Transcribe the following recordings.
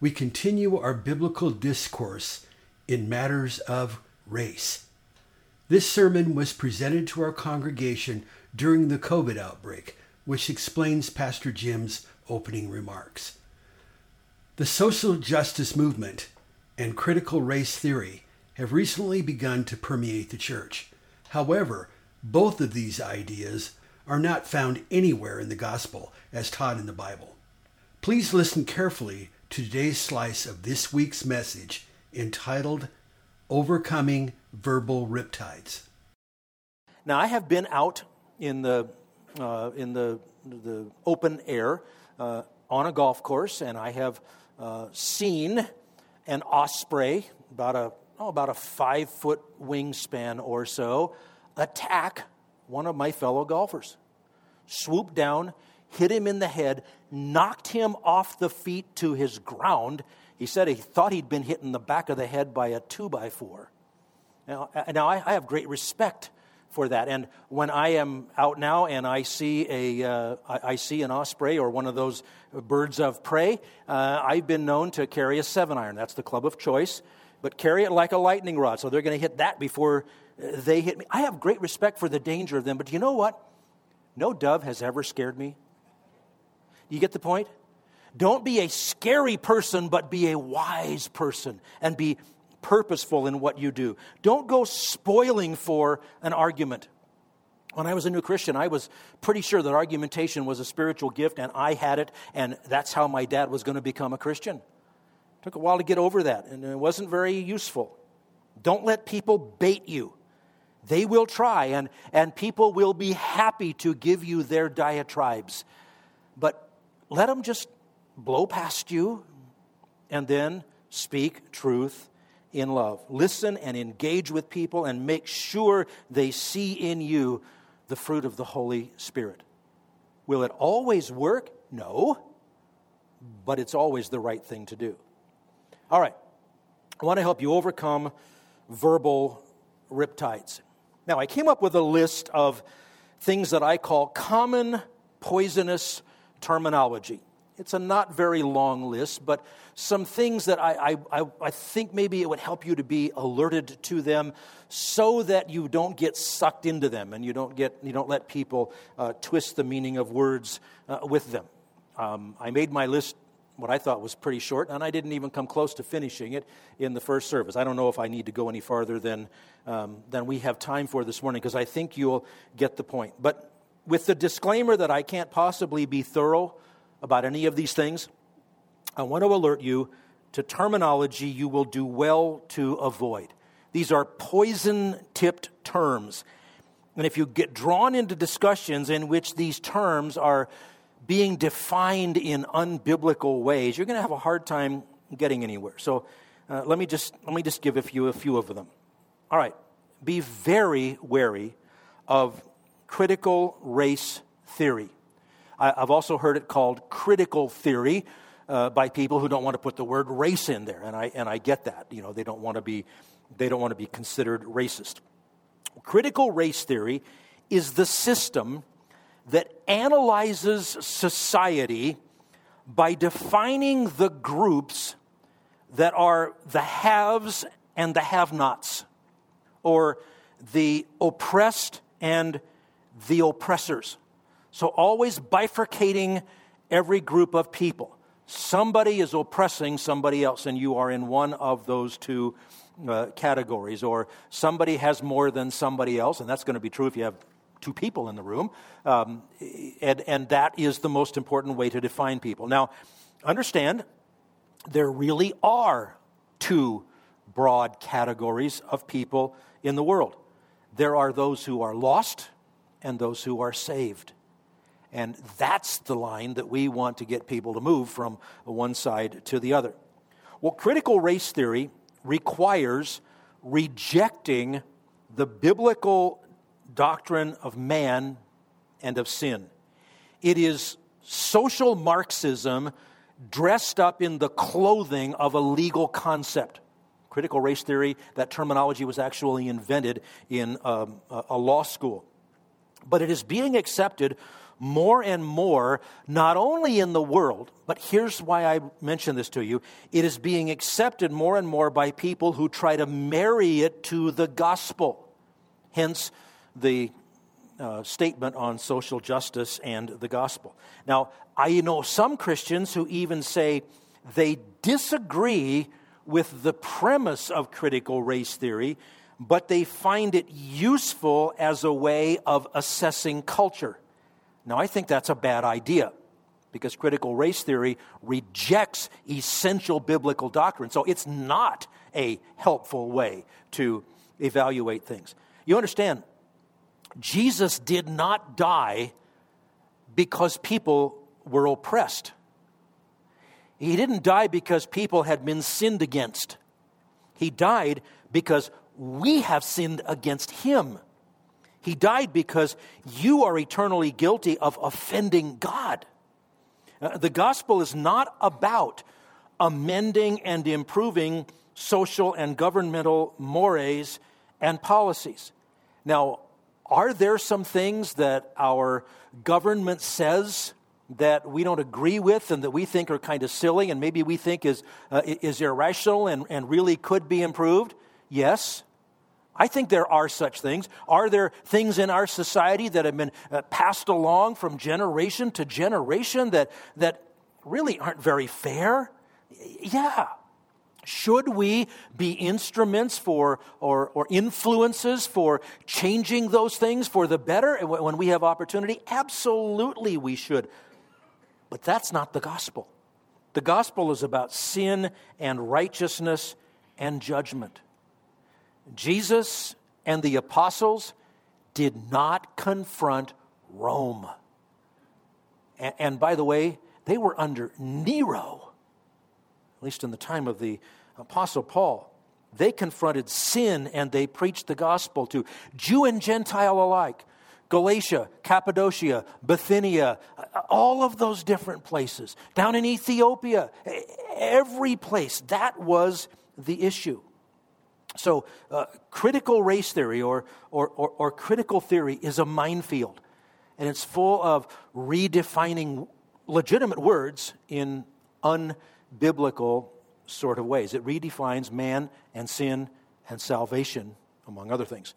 we continue our biblical discourse in matters of race. This sermon was presented to our congregation during the COVID outbreak, which explains Pastor Jim's opening remarks. The social justice movement and critical race theory have recently begun to permeate the church. However, both of these ideas are not found anywhere in the gospel as taught in the Bible. Please listen carefully today's slice of this week's message entitled Overcoming Verbal Riptides. Now, I have been out in the, uh, in the, the open air uh, on a golf course, and I have uh, seen an osprey, about a, oh, about a five foot wingspan or so, attack one of my fellow golfers. Swoop down, hit him in the head, knocked him off the feet to his ground. He said he thought he'd been hit in the back of the head by a two by four. Now, now I, I have great respect for that. And when I am out now and I see a, uh, I, I, see an osprey or one of those birds of prey, uh, I've been known to carry a seven iron. That's the club of choice. But carry it like a lightning rod, so they're going to hit that before uh, they hit me. I have great respect for the danger of them, but you know what? No dove has ever scared me. You get the point? Don't be a scary person, but be a wise person and be purposeful in what you do. Don't go spoiling for an argument. When I was a new Christian, I was pretty sure that argumentation was a spiritual gift, and I had it, and that's how my dad was going to become a Christian. It took a while to get over that, and it wasn't very useful. Don't let people bait you. They will try, and, and people will be happy to give you their diatribes. But let them just blow past you and then speak truth in love. Listen and engage with people and make sure they see in you the fruit of the Holy Spirit. Will it always work? No, but it's always the right thing to do. All right, I want to help you overcome verbal riptides. Now, I came up with a list of things that I call common poisonous terminology. It's a not very long list, but some things that I, I, I think maybe it would help you to be alerted to them so that you don't get sucked into them and you don't, get, you don't let people uh, twist the meaning of words uh, with them. Um, I made my list what I thought was pretty short, and I didn't even come close to finishing it in the first service. I don't know if I need to go any farther than, um, than we have time for this morning because I think you'll get the point. But with the disclaimer that I can't possibly be thorough about any of these things, I want to alert you to terminology you will do well to avoid. These are poison tipped terms. And if you get drawn into discussions in which these terms are being defined in unbiblical ways, you're going to have a hard time getting anywhere. So uh, let, me just, let me just give a few, a few of them. All right, be very wary of critical race theory. I, have also heard it called critical theory uh, by people who don't want to put the word race in there, and I, and I get that. You know, they don't want to be, they don't want to be considered racist. Critical race theory is the system that analyzes society by defining the groups that are the haves and the have nots, or the oppressed and the oppressors. So, always bifurcating every group of people. Somebody is oppressing somebody else, and you are in one of those two uh, categories. Or somebody has more than somebody else, and that's going to be true if you have two people in the room. Um, and, and that is the most important way to define people. Now, understand, there really are two broad categories of people in the world there are those who are lost and those who are saved. And that's the line that we want to get people to move from one side to the other. Well, critical race theory requires rejecting the biblical doctrine of man and of sin. It is social Marxism dressed up in the clothing of a legal concept. Critical race theory, that terminology was actually invented in um, a law school. But it is being accepted more and more, not only in the world, but here's why I mention this to you it is being accepted more and more by people who try to marry it to the gospel. Hence, the uh, statement on social justice and the gospel. Now, I know some Christians who even say they disagree with the premise of critical race theory, but they find it useful as a way of assessing culture. Now, I think that's a bad idea because critical race theory rejects essential biblical doctrine. So it's not a helpful way to evaluate things. You understand, Jesus did not die because people were oppressed. He didn't die because people had been sinned against. He died because we have sinned against him. He died because you are eternally guilty of offending God. Uh, the gospel is not about amending and improving social and governmental mores and policies. Now, are there some things that our government says that we don't agree with and that we think are kind of silly and maybe we think is, uh, is irrational and, and really could be improved? Yes. I think there are such things. Are there things in our society that have been uh, passed along from generation to generation that, that really aren't very fair? Yeah. Should we be instruments for or, or influences for changing those things for the better when we have opportunity? Absolutely, we should. But that's not the gospel. The gospel is about sin and righteousness and judgment. Jesus and the apostles did not confront Rome. And, and, by the way, they were under Nero, at least in the time of the apostle Paul. They confronted sin and they preached the gospel to Jew and Gentile alike. Galatia, Cappadocia, Bithynia, all of those different places, down in Ethiopia, every place. That was the issue. So, uh, critical race theory or, or, or, or critical theory is a minefield, and it's full of redefining legitimate words in unbiblical sort of ways. It redefines man and sin and salvation, among other things.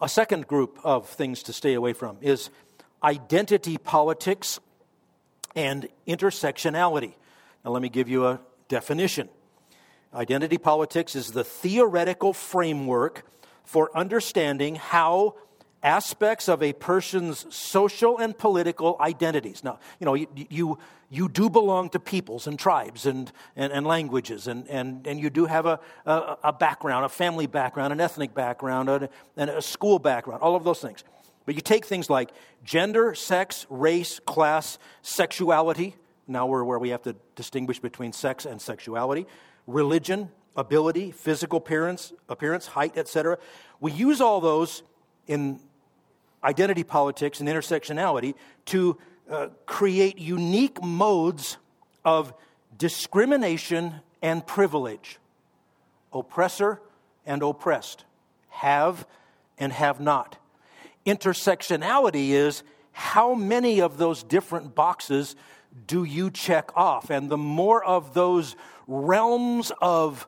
A second group of things to stay away from is identity politics and intersectionality. Now, let me give you a definition. Identity politics is the theoretical framework for understanding how aspects of a person's social and political identities. Now, you know, you, you, you do belong to peoples and tribes and, and, and languages, and, and, and you do have a, a, a, background, a family background, an ethnic background, and a school background, all of those things. But you take things like gender, sex, race, class, sexuality. Now we're where we have to distinguish between sex and sexuality religion, ability, physical appearance, appearance height, etc. We use all those in identity politics and intersectionality to uh, create unique modes of discrimination and privilege, oppressor and oppressed, have and have not. Intersectionality is how many of those different boxes do you check off? And the more of those realms of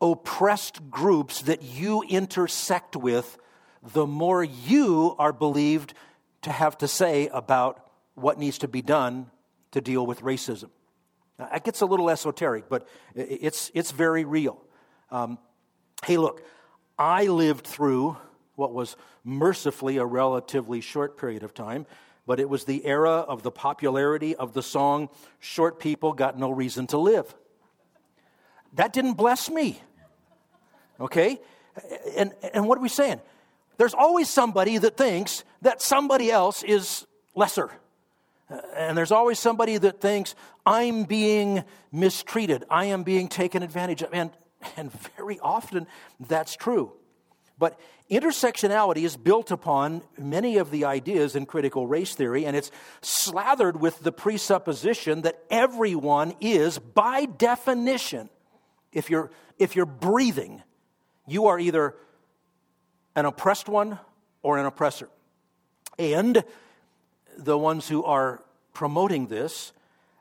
oppressed groups that you intersect with, the more you are believed to have to say about what needs to be done to deal with racism. Now, it gets a little esoteric, but it's, it's very real. Um, hey, look, I lived through what was mercifully a relatively short period of time, but it was the era of the popularity of the song, Short People Got No Reason to Live. That didn't bless me. Okay? And, and what are we saying? There's always somebody that thinks that somebody else is lesser. And there's always somebody that thinks, I'm being mistreated, I am being taken advantage of. And, and very often that's true. But intersectionality is built upon many of the ideas in critical race theory, and it's slathered with the presupposition that everyone is, by definition, if you're, if you're breathing, you are either an oppressed one or an oppressor. And the ones who are promoting this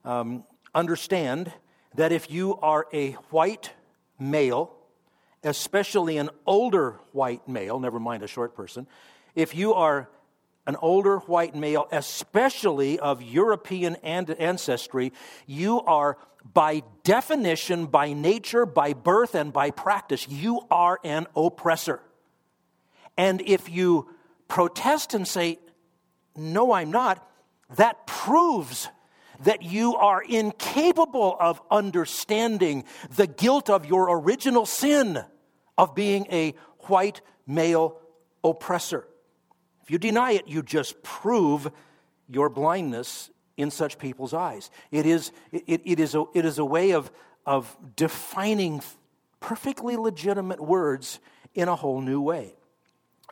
um, understand that if you are a white male, especially an older white male, never mind a short person, if you are an older white male, especially of European ancestry, you are by definition, by nature, by birth, and by practice, you are an oppressor. And if you protest and say, No, I'm not, that proves that you are incapable of understanding the guilt of your original sin of being a white male oppressor. If you deny it, you just prove your blindness in such people's eyes. It is, it, it is, a, it is a way of, of defining perfectly legitimate words in a whole new way.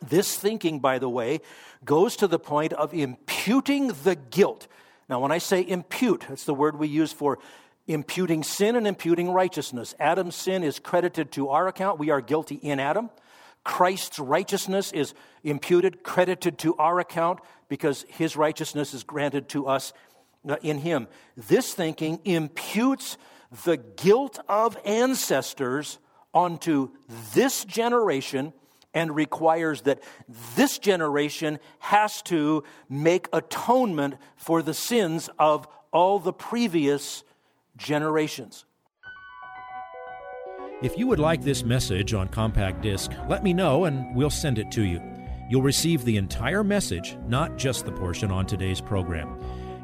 This thinking, by the way, goes to the point of imputing the guilt. Now, when I say impute, that's the word we use for imputing sin and imputing righteousness. Adam's sin is credited to our account. We are guilty in Adam. Christ's righteousness is imputed, credited to our account because his righteousness is granted to us uh, in him. This thinking imputes the guilt of ancestors onto this generation and requires that this generation has to make atonement for the sins of all the previous generations. If you would like this message on compact disc, let me know and we'll send it to you. You'll receive the entire message, not just the portion on today's program.